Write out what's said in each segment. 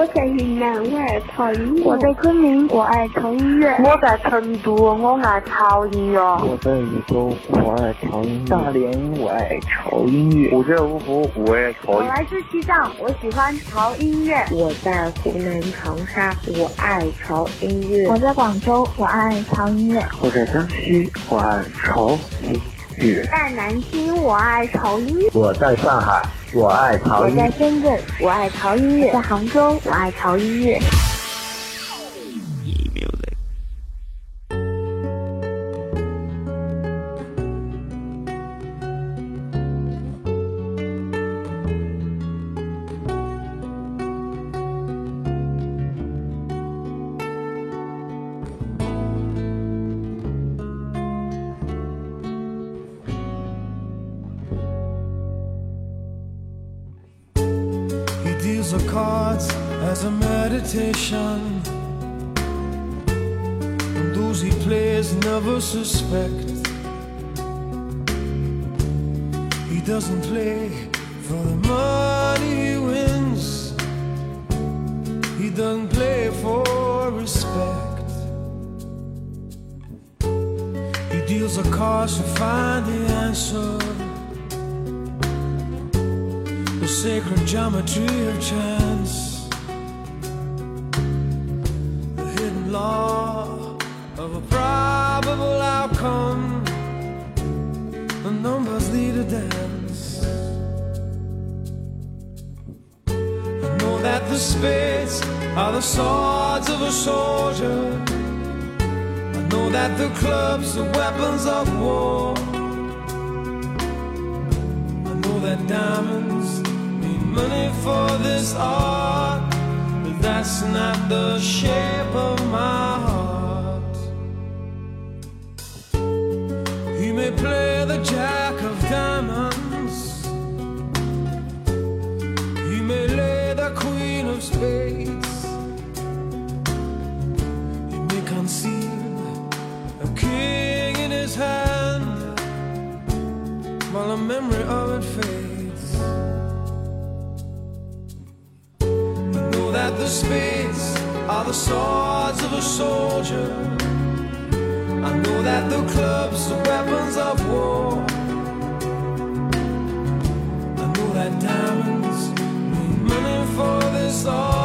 我在云南，我爱潮音乐；我在昆明，我爱潮音乐；我在成都，我爱潮音乐；我在禹州，我爱潮音乐；大连，我爱潮音乐；我在芜湖，我爱潮。我来自西藏，我喜欢潮音乐；我在湖南长沙，我爱潮音乐；我在广州，我爱潮音乐；我在江西，我爱潮在南京，我爱潮音乐；我在上海。我爱潮音乐。我在深圳，我爱潮音乐。在杭州，我爱潮音乐。Never suspect He doesn't play for the money he wins. He doesn't play for respect. He deals the cards to find the answer. The sacred geometry of chance are the swords of a soldier. I know that the clubs are weapons of war. I know that diamonds mean money for this art but that's not the shape of my heart. He may play the jack of diamonds, he may lay the queen of spades, memory of it fades. I know that the spades are the swords of a soldier. I know that the clubs are weapons of war. I know that diamonds mean money for this art,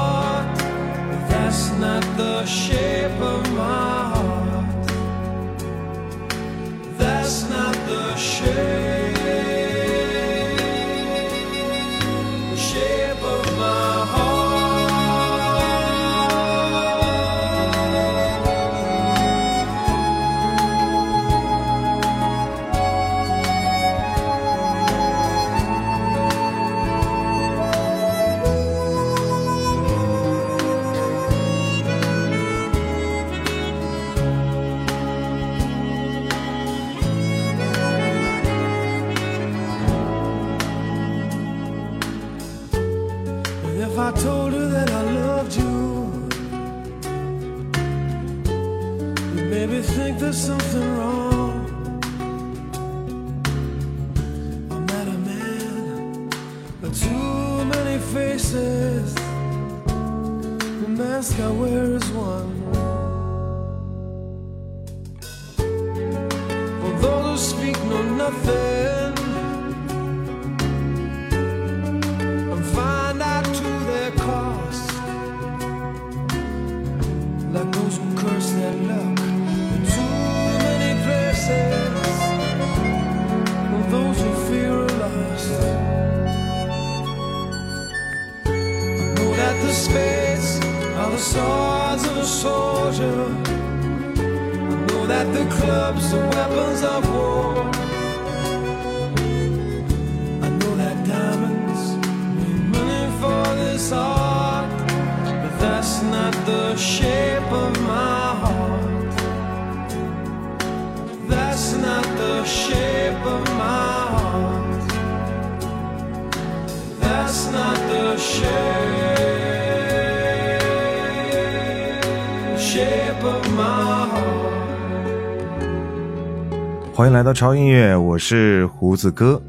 欢迎来到超音乐，我是胡子哥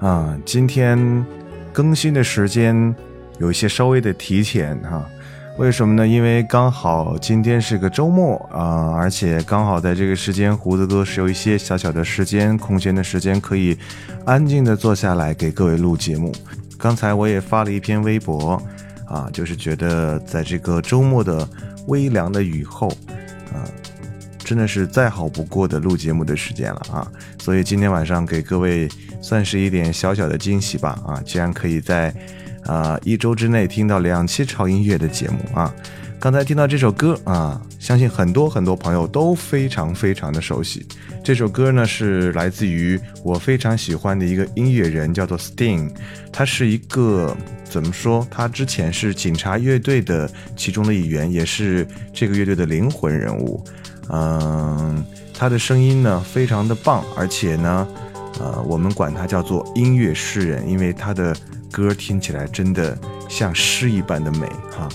啊。今天更新的时间有一些稍微的提前哈、为什么呢？因为刚好今天是个周末啊、而且刚好在这个时间，胡子哥是有一些小小的时间、空闲的时间，可以安静的坐下来给各位录节目。刚才我也发了一篇微博啊，就是觉得在这个周末的微凉的雨后，真的是再好不过的录节目的时间了啊！所以今天晚上给各位算是一点小小的惊喜吧啊！竟然可以在啊、一周之内听到两期潮音乐的节目啊！刚才听到这首歌啊，相信很多很多朋友都非常非常的熟悉。这首歌呢是来自于我非常喜欢的一个音乐人，叫做 Sting。他是一个怎么说？他之前是警察乐队的其中的一员，也是这个乐队的灵魂人物。嗯，他的声音呢非常的棒，而且呢，呃，我们管他叫做音乐诗人，因为他的歌听起来真的像诗一般的美哈。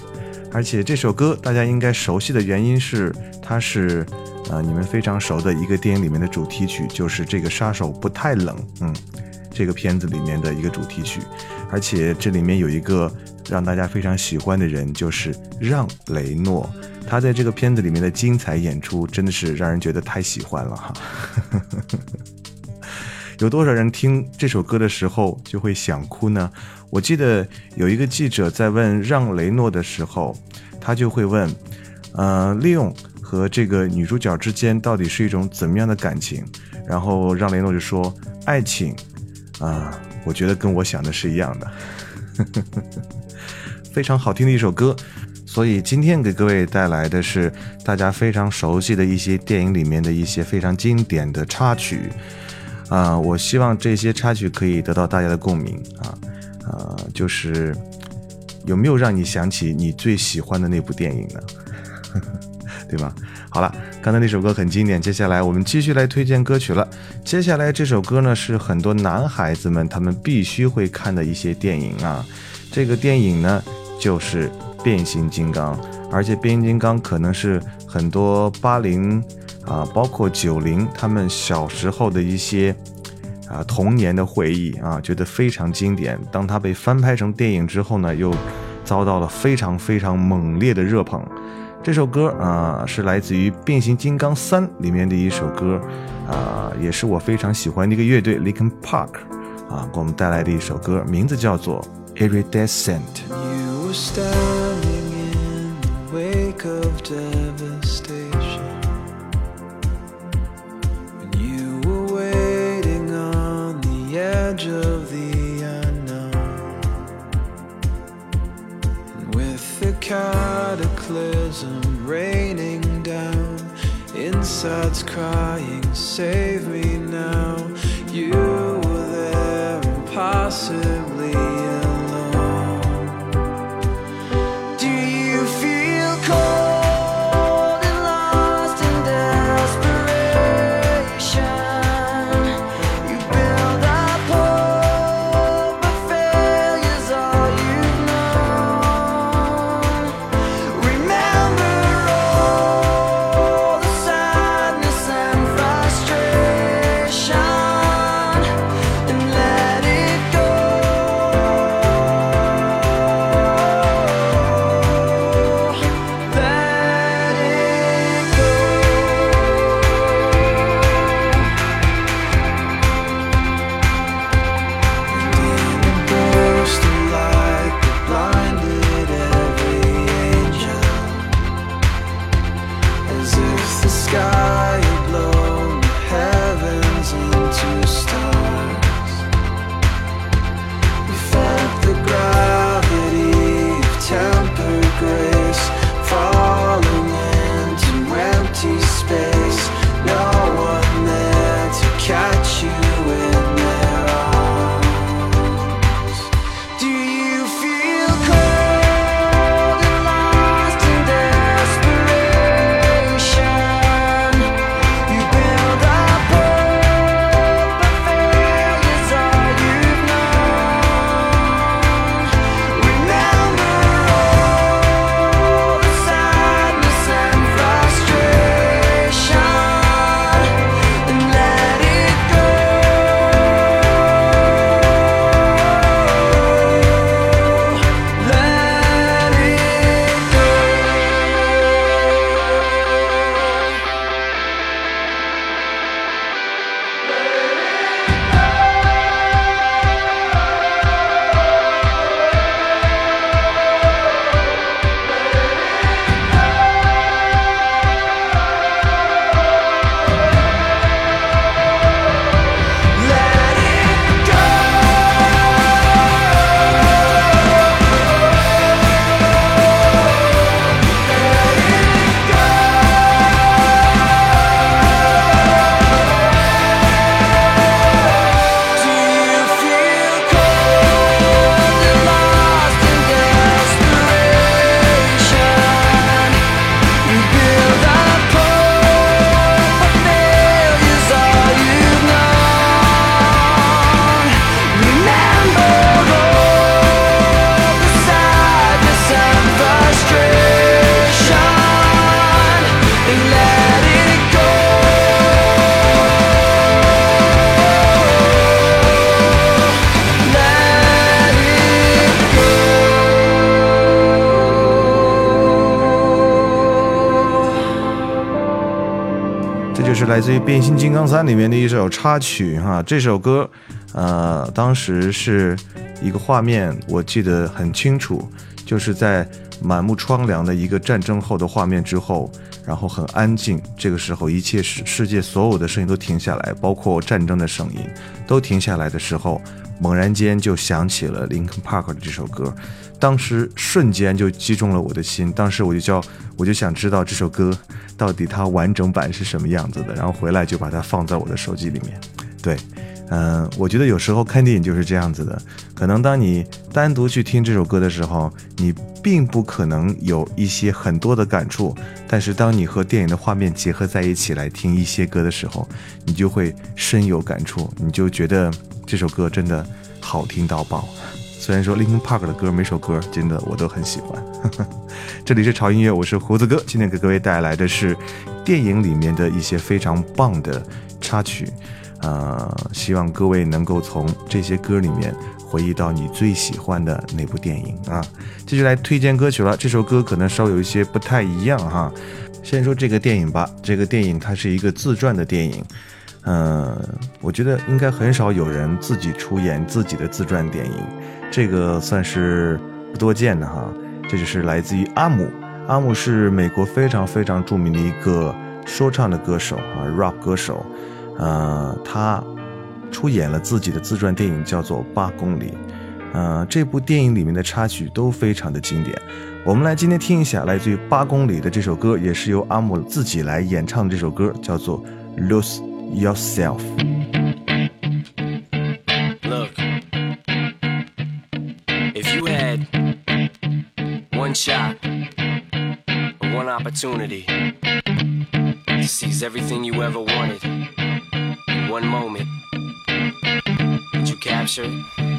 而且这首歌大家应该熟悉的原因是，它是呃你们非常熟的一个电影里面的主题曲，就是这个杀手不太冷，嗯，这个片子里面的一个主题曲。而且这里面有一个让大家非常喜欢的人，就是让雷诺。他在这个片子里面的精彩演出，真的是让人觉得太喜欢了哈。有多少人听这首歌的时候就会想哭呢？我记得有一个记者在问让雷诺的时候，他就会问，呃，利用和这个女主角之间到底是一种怎么样的感情？然后让雷诺就说，爱情，啊、我觉得跟我想的是一样的，非常好听的一首歌。所以今天给各位带来的是大家非常熟悉的一些电影里面的一些非常经典的插曲，啊、我希望这些插曲可以得到大家的共鸣啊，呃，就是有没有让你想起你最喜欢的那部电影呢？对吧？好了，刚才那首歌很经典，接下来我们继续来推荐歌曲了。接下来这首歌呢是很多男孩子们他们必须会看的一些电影啊，这个电影呢就是变形金刚，而且变形金刚可能是很多八零啊，包括九零他们小时候的一些啊童年的回忆啊，觉得非常经典。当它被翻拍成电影之后呢，又遭到了非常非常猛烈的热捧。这首歌啊、是来自于《变形金刚三》里面的一首歌，啊、也是我非常喜欢的一个乐队 Linkin Park 啊给我们带来的一首歌，名字叫做《Iridescent》。Wake of devastation. And you were waiting on the edge of the unknown. And with the cataclysm raining down, inside's crying, Save me now. You were there, impossibly 来自于《变形金刚三》里面的一首插曲哈。这首歌，呃，当时是一个画面，我记得很清楚，就是在满目疮痍的一个战争后的画面之后，然后很安静。这个时候，一切世世界所有的声音都停下来，包括战争的声音都停下来的时候，猛然间就响起了林肯 Park 的这首歌。当时瞬间就击中了我的心，当时我就叫，我就想知道这首歌到底它完整版是什么样子的，然后回来就把它放在我的手机里面。对，嗯，我觉得有时候看电影就是这样子的，可能当你单独去听这首歌的时候，你并不可能有一些很多的感触，但是当你和电影的画面结合在一起来听一些歌的时候，你就会深有感触，你就觉得这首歌真的好听到爆。虽然说 Linkin Park 的歌每首歌真的我都很喜欢，这里是潮音乐，我是胡子哥，今天给各位带来的是电影里面的一些非常棒的插曲，呃，希望各位能够从这些歌里面回忆到你最喜欢的那部电影啊。继续来推荐歌曲了，这首歌可能稍有一些不太一样哈。先说这个电影吧，这个电影它是一个自传的电影，嗯，我觉得应该很少有人自己出演自己的自传电影。这个算是不多见的哈，这就是来自于阿姆。阿姆是美国非常非常著名的一个说唱的歌手啊，rap 歌手。呃，他出演了自己的自传电影，叫做《八公里》。呃，这部电影里面的插曲都非常的经典。我们来今天听一下来自于《八公里》的这首歌，也是由阿姆自己来演唱的这首歌，叫做《Lose Yourself》。One shot, one opportunity to seize everything you ever wanted in one moment. Did you capture it?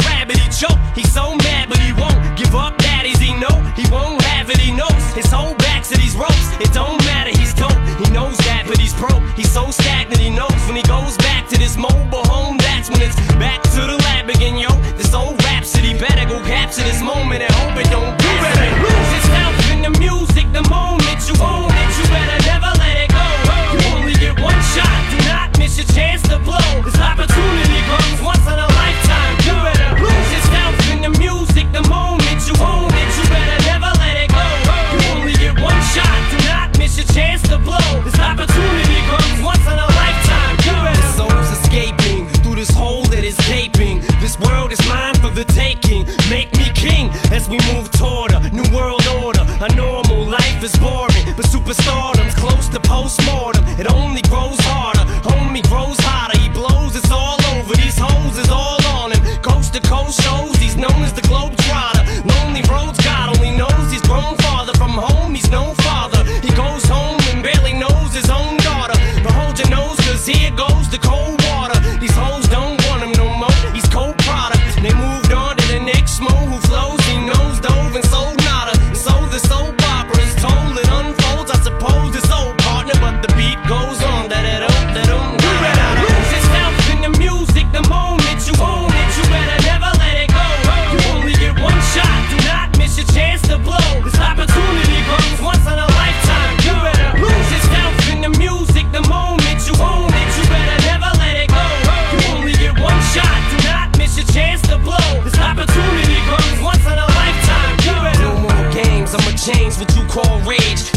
rabbit. He choke. He's so mad, but he won't give up. Daddies, he know he won't have it. He knows his whole back to these ropes. It don't matter. He's dope. He knows that, but he's broke. He's so stagnant. He knows when he goes back to this mobile home. That's when it's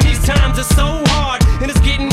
These times are so hard. And it's getting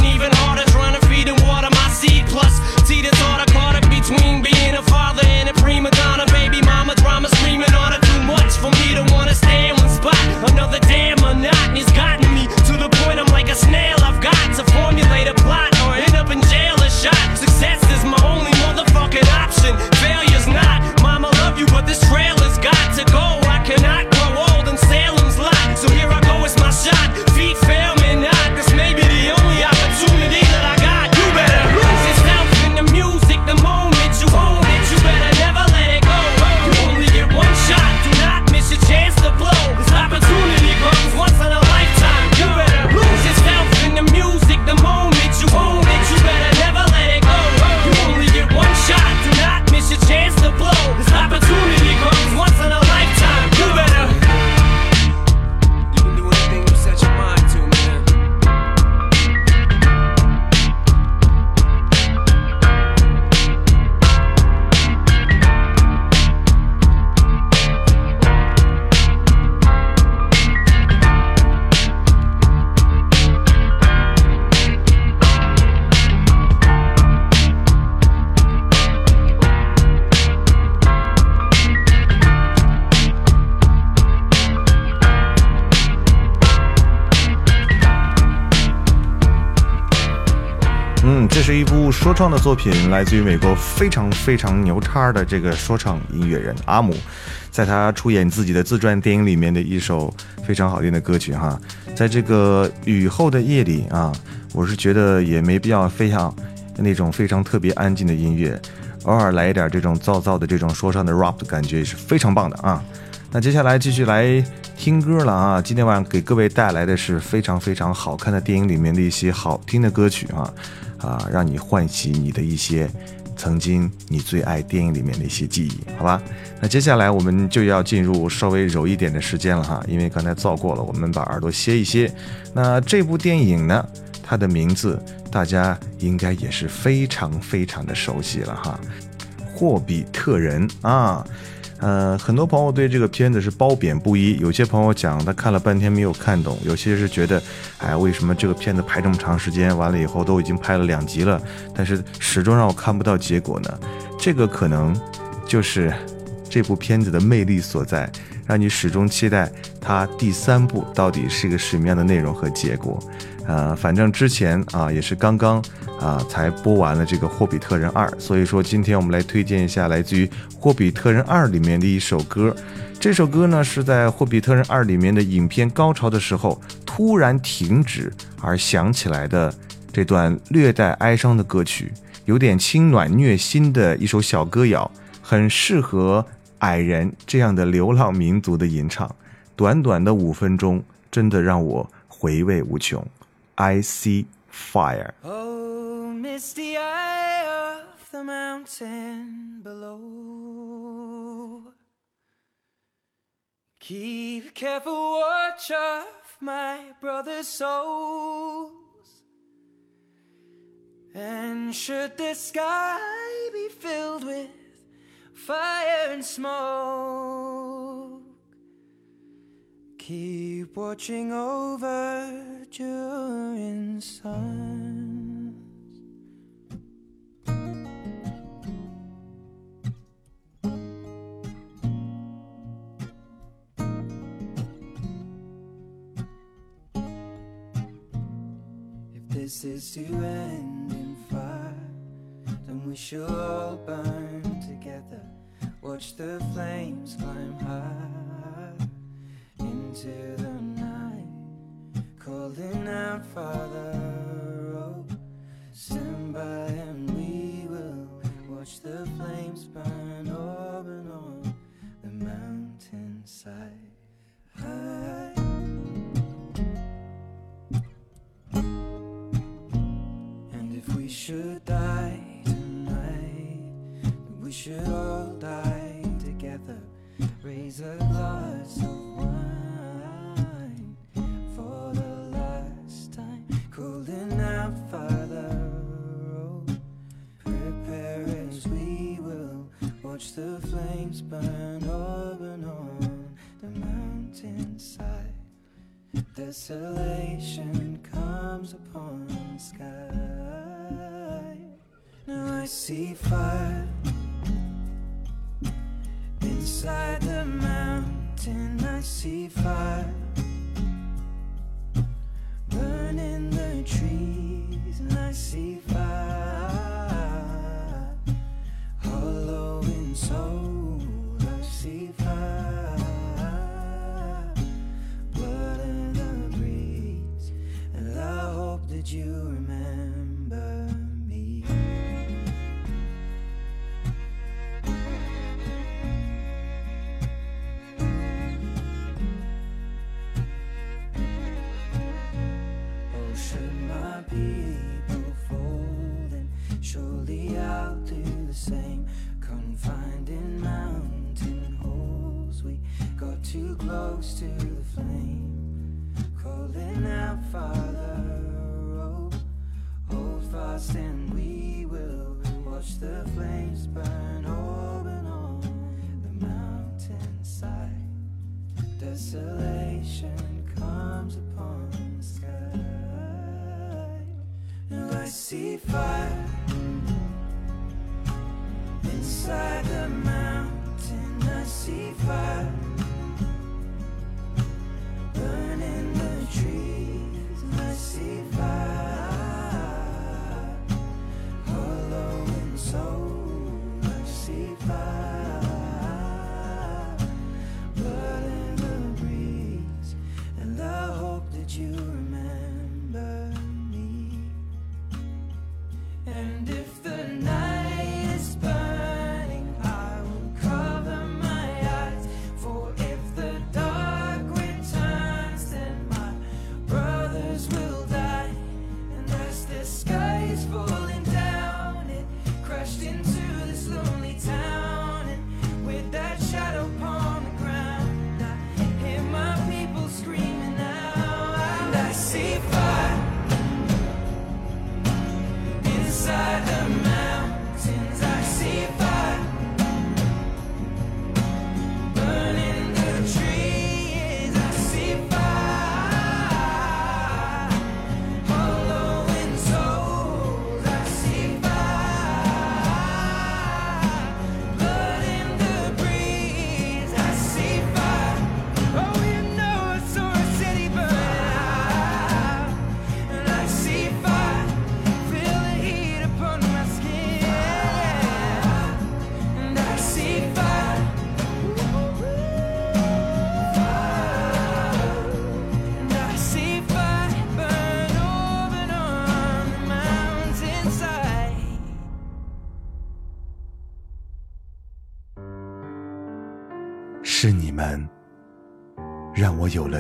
说唱的作品，来自于美国非常非常牛叉的这个说唱音乐人阿姆，在他出演自己的自传电影里面的一首非常好听的歌曲哈，在这个雨后的夜里啊，我是觉得也没必要非常那种非常特别安静的音乐，偶尔来一点这种燥燥的这种说唱的 rap 的感觉也是非常棒的啊。那接下来继续来听歌了啊！今天晚上给各位带来的是非常非常好看的电影里面的一些好听的歌曲啊啊，让你唤起你的一些曾经你最爱电影里面的一些记忆，好吧？那接下来我们就要进入稍微柔一点的时间了哈，因为刚才造过了，我们把耳朵歇一歇。那这部电影呢，它的名字大家应该也是非常非常的熟悉了哈，《霍比特人》啊。呃，很多朋友对这个片子是褒贬不一。有些朋友讲他看了半天没有看懂，有些是觉得，哎，为什么这个片子拍这么长时间，完了以后都已经拍了两集了，但是始终让我看不到结果呢？这个可能就是这部片子的魅力所在，让你始终期待它第三部到底是一个什么样的内容和结果。呃，反正之前啊也是刚刚啊才播完了这个《霍比特人二》，所以说今天我们来推荐一下来自于《霍比特人二》里面的一首歌。这首歌呢是在《霍比特人二》里面的影片高潮的时候突然停止而响起来的这段略带哀伤的歌曲，有点轻暖虐心的一首小歌谣，很适合矮人这样的流浪民族的吟唱。短短的五分钟，真的让我回味无穷。I see fire. Oh, misty eye of the mountain below. Keep careful watch of my brother's souls. And should the sky be filled with fire and smoke, keep watching over during suns. If this is to end in fire, then we shall all burn together. Watch the flames climb high into the night, calling out, Father, oh, stand by and we will watch the flames burn open Jesus. Burn open on the mountainside. Desolation comes upon the sky. Now I see fire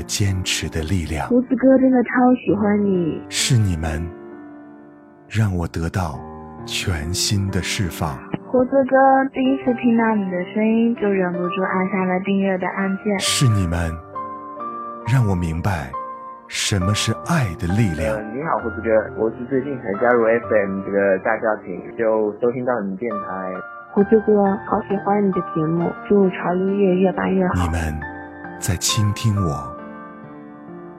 坚持的力量。胡子哥真的超喜欢你。是你们让我得到全新的释放。胡子哥第一次听到你的声音，就忍不住按下了订阅的按键。是你们让我明白什么是爱的力量。你好，胡子哥，我是最近才加入 FM 这个大家庭，就收听到你们电台。胡子哥，好喜欢你的节目，祝潮音乐越办越好。你们在倾听我，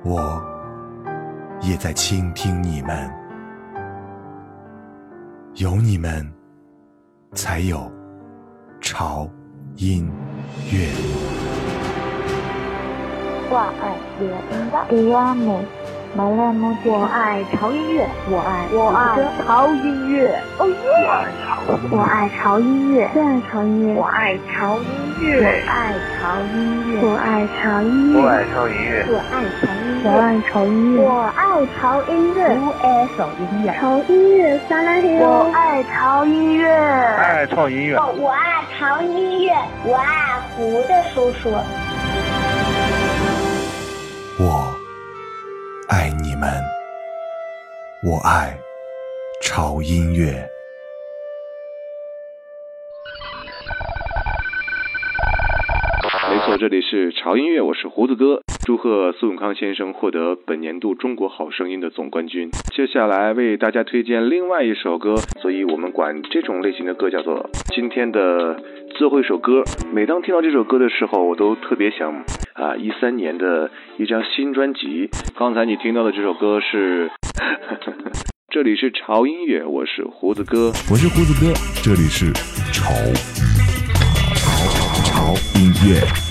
我也在倾听你们。有你们，才有潮音乐。我爱乐音乐，给我们。我爱潮音乐，我爱我爱潮音乐，哦耶！我爱潮音乐，我爱潮音乐，我爱潮音乐，我爱潮音乐，我爱潮音乐，我爱潮音乐，我爱潮音乐，我爱潮音乐，我爱潮音乐，我爱潮音乐，潮音乐我爱潮音乐，爱潮音乐，我爱潮音乐，我爱胡的叔叔，们，我爱潮音乐。错，这里是潮音乐，我是胡子哥。祝贺苏永康先生获得本年度中国好声音的总冠军。接下来为大家推荐另外一首歌，所以我们管这种类型的歌叫做今天的最后一首歌。每当听到这首歌的时候，我都特别想啊，一三年的一张新专辑。刚才你听到的这首歌是，这里是潮音乐，我是胡子哥，我是胡子哥，这里是潮潮潮音乐。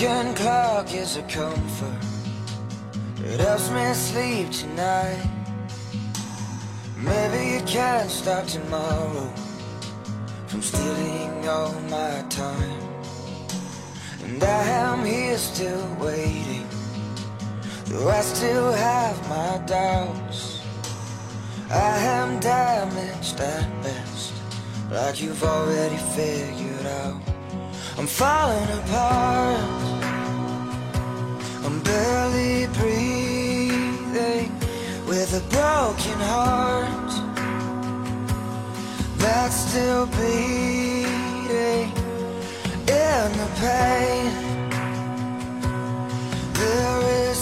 Broken clock is a comfort. It helps me sleep tonight. Maybe it can stop tomorrow from stealing all my time. And I am here still waiting, though I still have my doubts. I am damaged at best, like you've already figured out. I'm falling apart. I'm barely breathing with a broken heart that's still bleeding in the pain. There is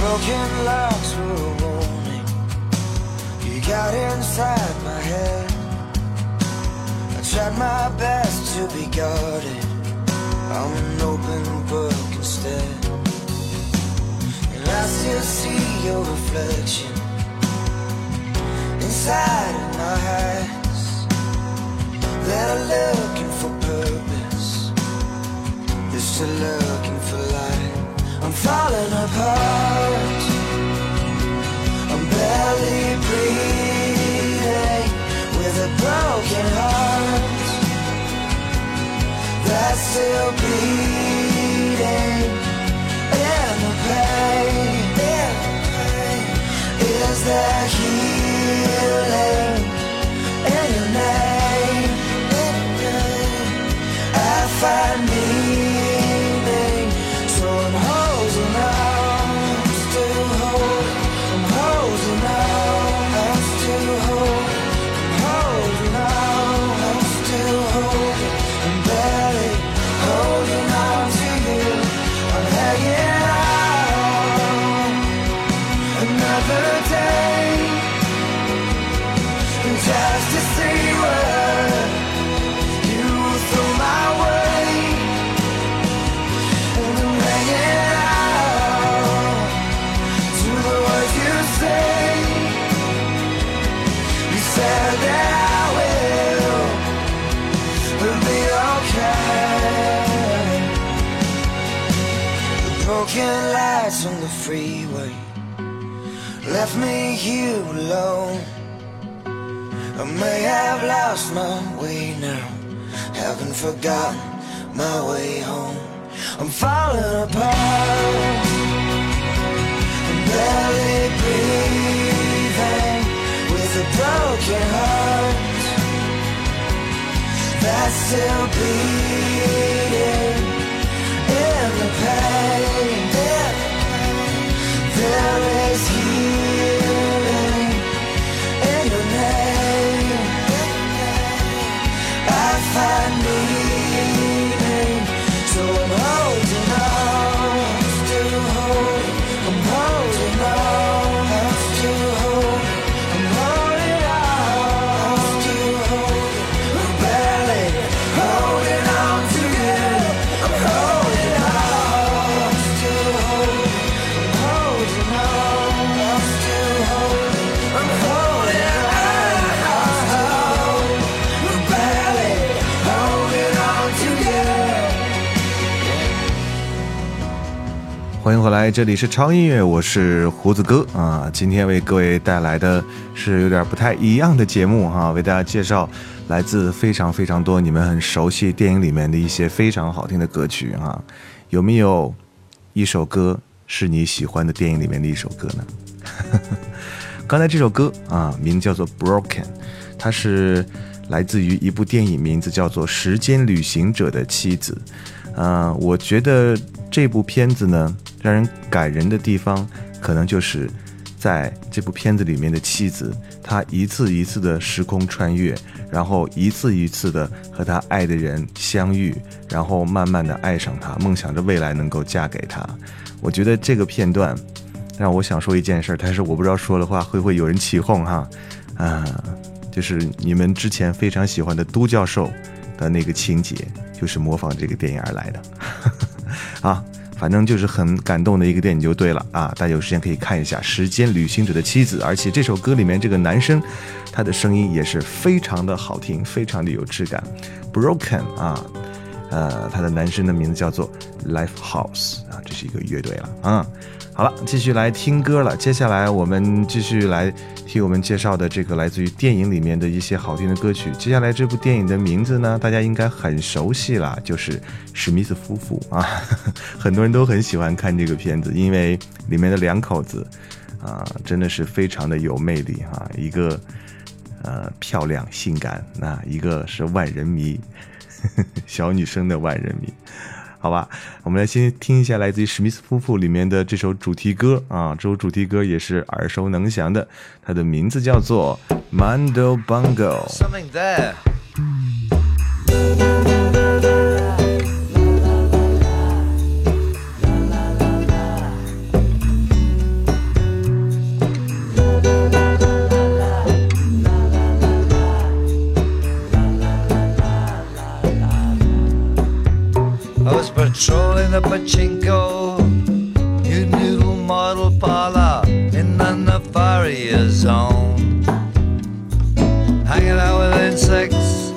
broken locks were a warning. You got inside my head. I tried my best to be guarded. I'm an open book instead. And I still see your reflection inside of my eyes that are looking for purpose. They're still looking for light. I'm falling apart. I'm barely breathing with a broken heart that's still beating. Here alone. I may have lost my way now, haven't forgotten my way home. I'm falling apart. I'm barely breathing with a broken heart that's still beating in the pain. In. There is healing 迎回来，这里是超音乐，我是胡子哥啊。今天为各位带来的是有点不太一样的节目哈、为大家介绍来自非常非常多你们很熟悉电影里面的一些非常好听的歌曲啊。有没有一首歌是你喜欢的电影里面的一首歌呢？刚才这首歌啊，名叫做《Broken》，它是来自于一部电影，名字叫做《时间旅行者的妻子》。呃，我觉得这部片子呢，让人感人的地方，可能就是在这部片子里面的妻子，她一次一次的时空穿越，然后一次一次的和她爱的人相遇，然后慢慢的爱上他，梦想着未来能够嫁给他。我觉得这个片段让我想说一件事儿，但是我不知道说的话会不会有人起哄哈，啊、就是你们之前非常喜欢的都教授的那个情节，就是模仿这个电影而来的，啊，反正就是很感动的一个电影就对了啊，大家有时间可以看一下《时间旅行者的妻子》，而且这首歌里面这个男生，他的声音也是非常的好听，非常的有质感，Broken 啊。呃，他的男生的名字叫做 Life House 啊，这是一个乐队了啊。好了，继续来听歌了。接下来我们继续来替我们介绍的这个来自于电影里面的一些好听的歌曲。接下来这部电影的名字呢，大家应该很熟悉了，就是史密斯夫妇啊。很多人都很喜欢看这个片子，因为里面的两口子啊，真的是非常的有魅力啊。一个呃漂亮性感，那一个是万人迷。小女生的万人迷，好吧，我们来先听一下来自于史密斯夫妇里面的这首主题歌啊，这首主题歌也是耳熟能详的，它的名字叫做《Mando Bongo》。Trolling the pachinko, you noodle model parlor in the nefarious zone. Hanging out with insects,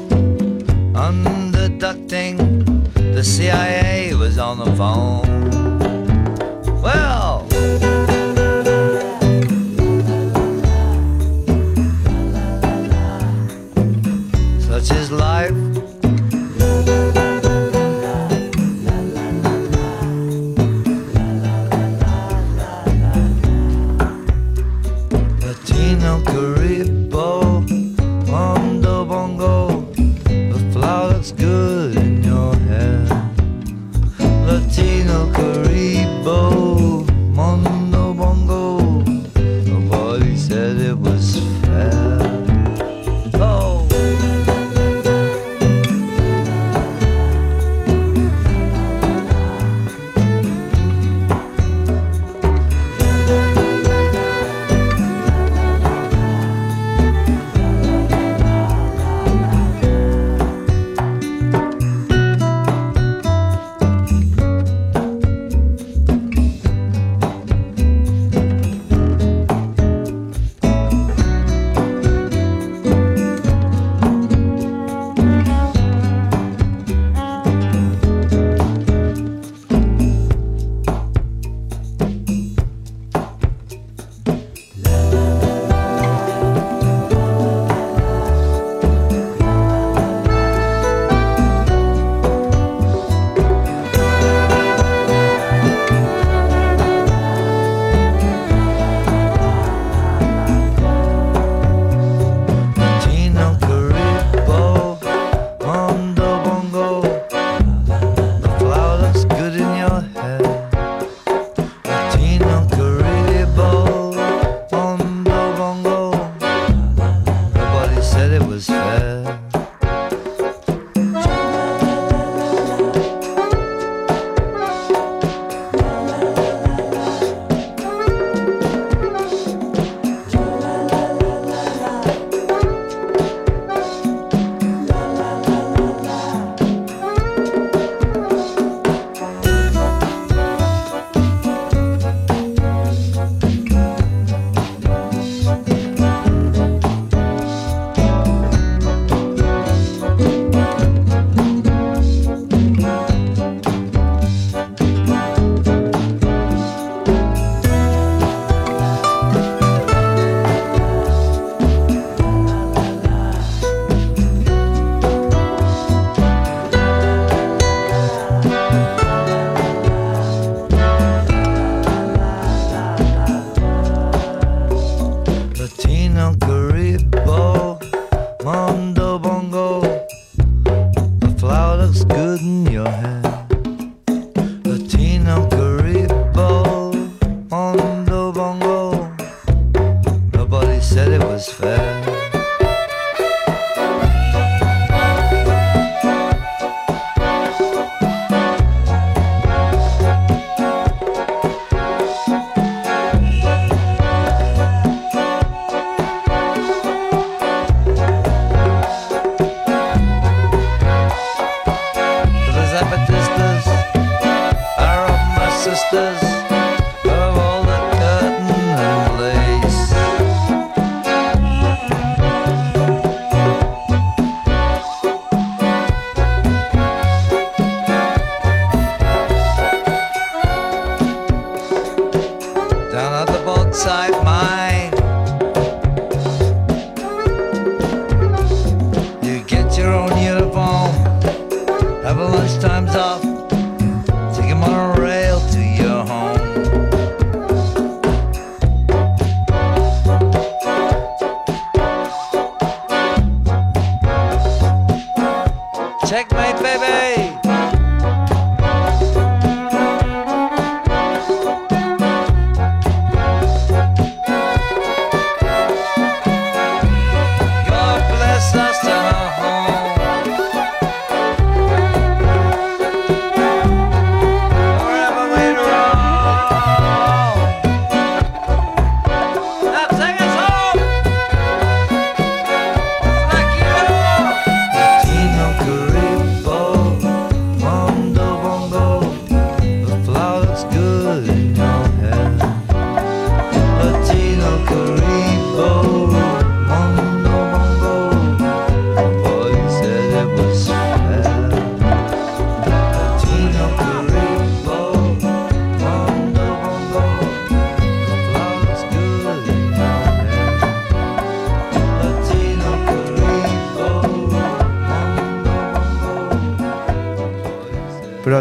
underducting, the CIA was on the phone. Well, such is life.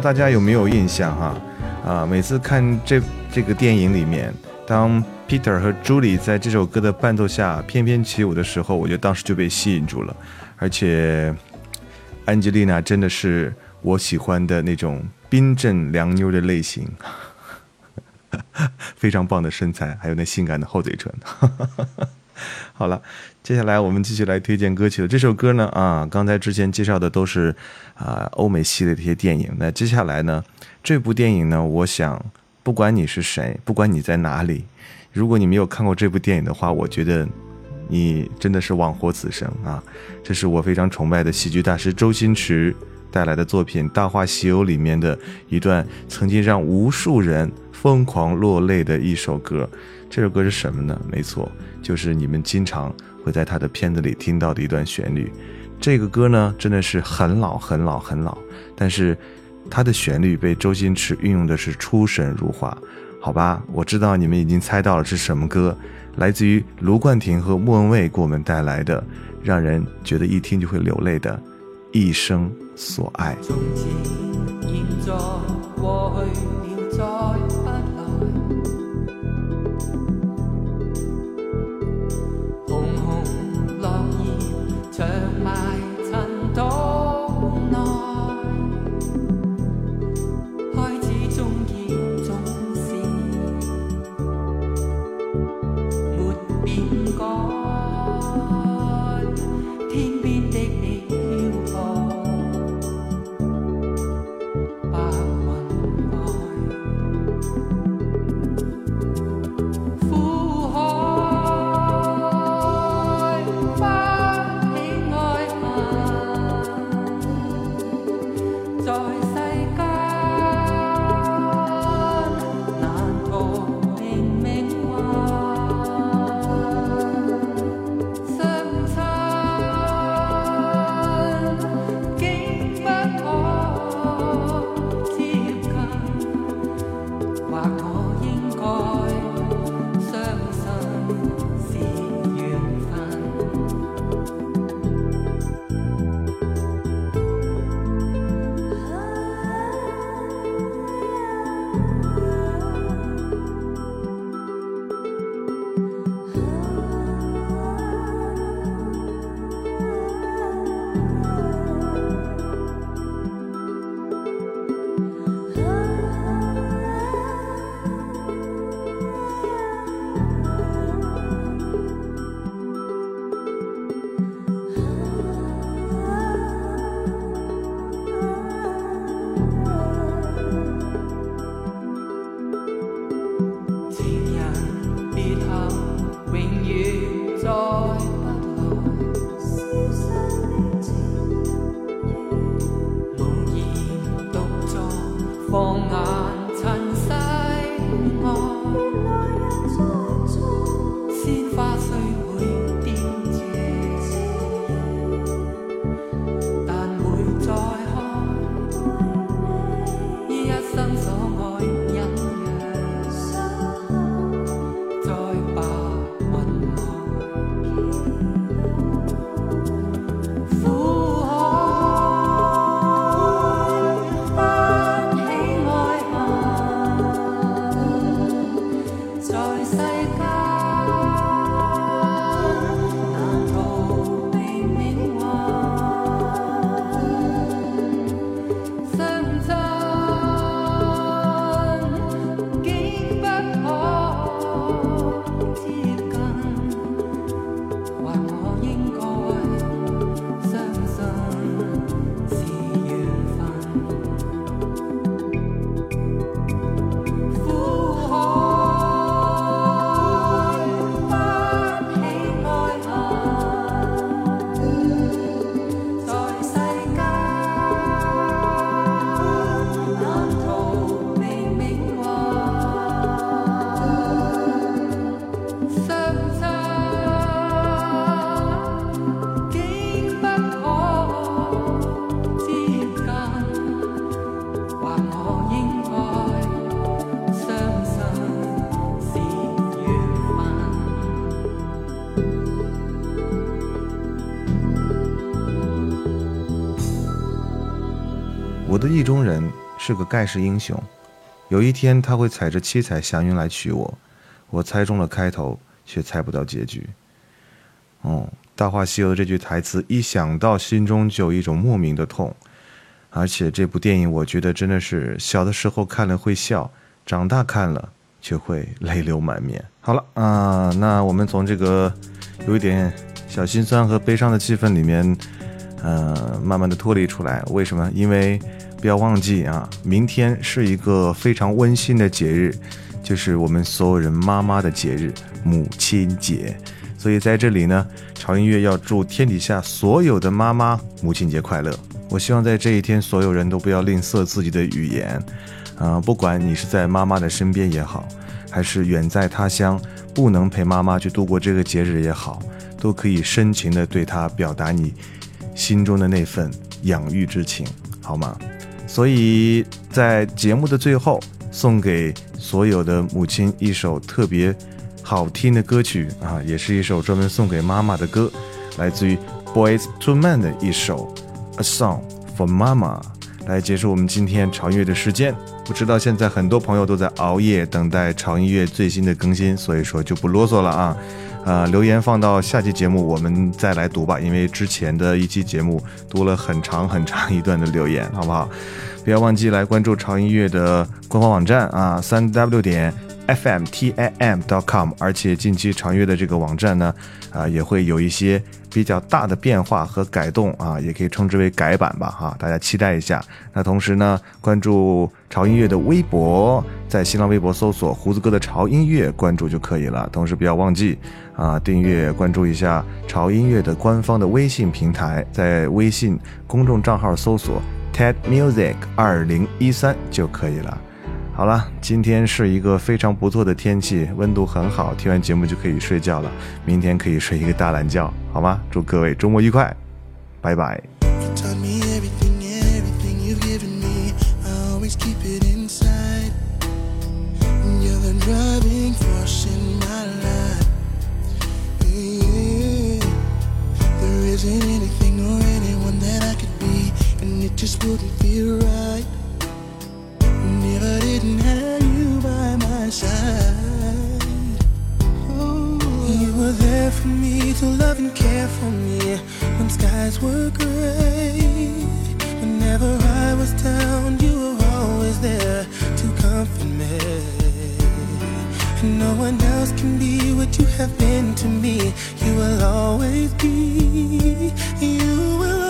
大家有没有印象哈？啊，每次看这这个电影里面，当 Peter 和 Julie 在这首歌的伴奏下翩翩起舞的时候，我觉得当时就被吸引住了。而且，安吉丽娜真的是我喜欢的那种冰镇凉妞的类型，非常棒的身材，还有那性感的厚嘴唇。好了，接下来我们继续来推荐歌曲了。这首歌呢，啊，刚才之前介绍的都是啊欧美系列的一些电影。那接下来呢，这部电影呢，我想不管你是谁，不管你在哪里，如果你没有看过这部电影的话，我觉得你真的是枉活此生啊！这是我非常崇拜的喜剧大师周星驰带来的作品《大话西游》里面的一段曾经让无数人疯狂落泪的一首歌。这首歌是什么呢？没错，就是你们经常会在他的片子里听到的一段旋律。这个歌呢，真的是很老很老很老，但是它的旋律被周星驰运用的是出神入化。好吧，我知道你们已经猜到了是什么歌，来自于卢冠廷和莫文蔚给我们带来的，让人觉得一听就会流泪的《一生所爱》。意中人是个盖世英雄，有一天他会踩着七彩祥云来娶我。我猜中了开头，却猜不到结局。哦，《大话西游》的这句台词，一想到心中就有一种莫名的痛。而且这部电影，我觉得真的是小的时候看了会笑，长大看了却会泪流满面。好了啊，那我们从这个有一点小心酸和悲伤的气氛里面，呃，慢慢的脱离出来。为什么？因为不要忘记啊，明天是一个非常温馨的节日，就是我们所有人妈妈的节日——母亲节。所以在这里呢，潮音乐要祝天底下所有的妈妈母亲节快乐。我希望在这一天，所有人都不要吝啬自己的语言，啊，不管你是在妈妈的身边也好，还是远在他乡不能陪妈妈去度过这个节日也好，都可以深情的对她表达你心中的那份养育之情，好吗？所以在节目的最后，送给所有的母亲一首特别好听的歌曲啊，也是一首专门送给妈妈的歌，来自于 Boys to Men 的一首。A song for Mama，来结束我们今天长月的时间。我知道现在很多朋友都在熬夜等待潮音乐最新的更新，所以说就不啰嗦了啊。呃，留言放到下期节目我们再来读吧，因为之前的一期节目读了很长很长一段的留言，好不好？不要忘记来关注潮音乐的官方网站啊，三 w 点。f m t i m dot com 而且近期长乐的这个网站呢，啊，也会有一些比较大的变化和改动啊，也可以称之为改版吧，哈，大家期待一下。那同时呢，关注潮音乐的微博，在新浪微博搜索“胡子哥的潮音乐”，关注就可以了。同时不要忘记啊，订阅关注一下潮音乐的官方的微信平台，在微信公众账号搜索 “ted music 二零一三”就可以了。好了，今天是一个非常不错的天气，温度很好，听完节目就可以睡觉了。明天可以睡一个大懒觉，好吗？祝各位周末愉快，拜拜。Never didn't have you by my side. Oh, you were there for me to love and care for me when skies were gray. Whenever I was down, you were always there to comfort me. No one else can be what you have been to me. You will always be, you will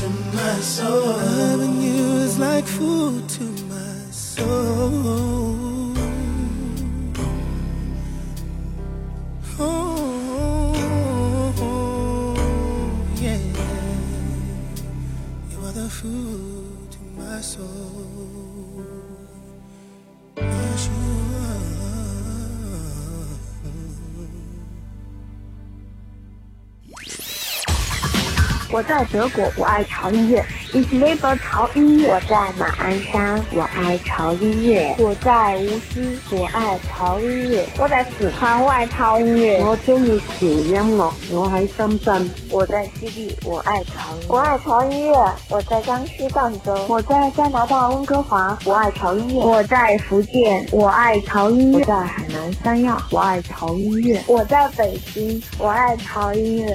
to my soul. 我在德国，我爱潮音乐。Ich liebe 潮音乐。我在马鞍山，我爱潮音乐。我在无锡，我爱潮音乐。我在四川，我爱潮音乐。我中意潮音樂，我喺深圳。我在西地，我爱潮音乐。我爱潮音乐。我在江西赣州，我在加拿大温哥华，我爱潮音乐。我在福建，我爱潮音乐。我在海南三亚，我爱潮音乐。我在北京，我爱潮音乐。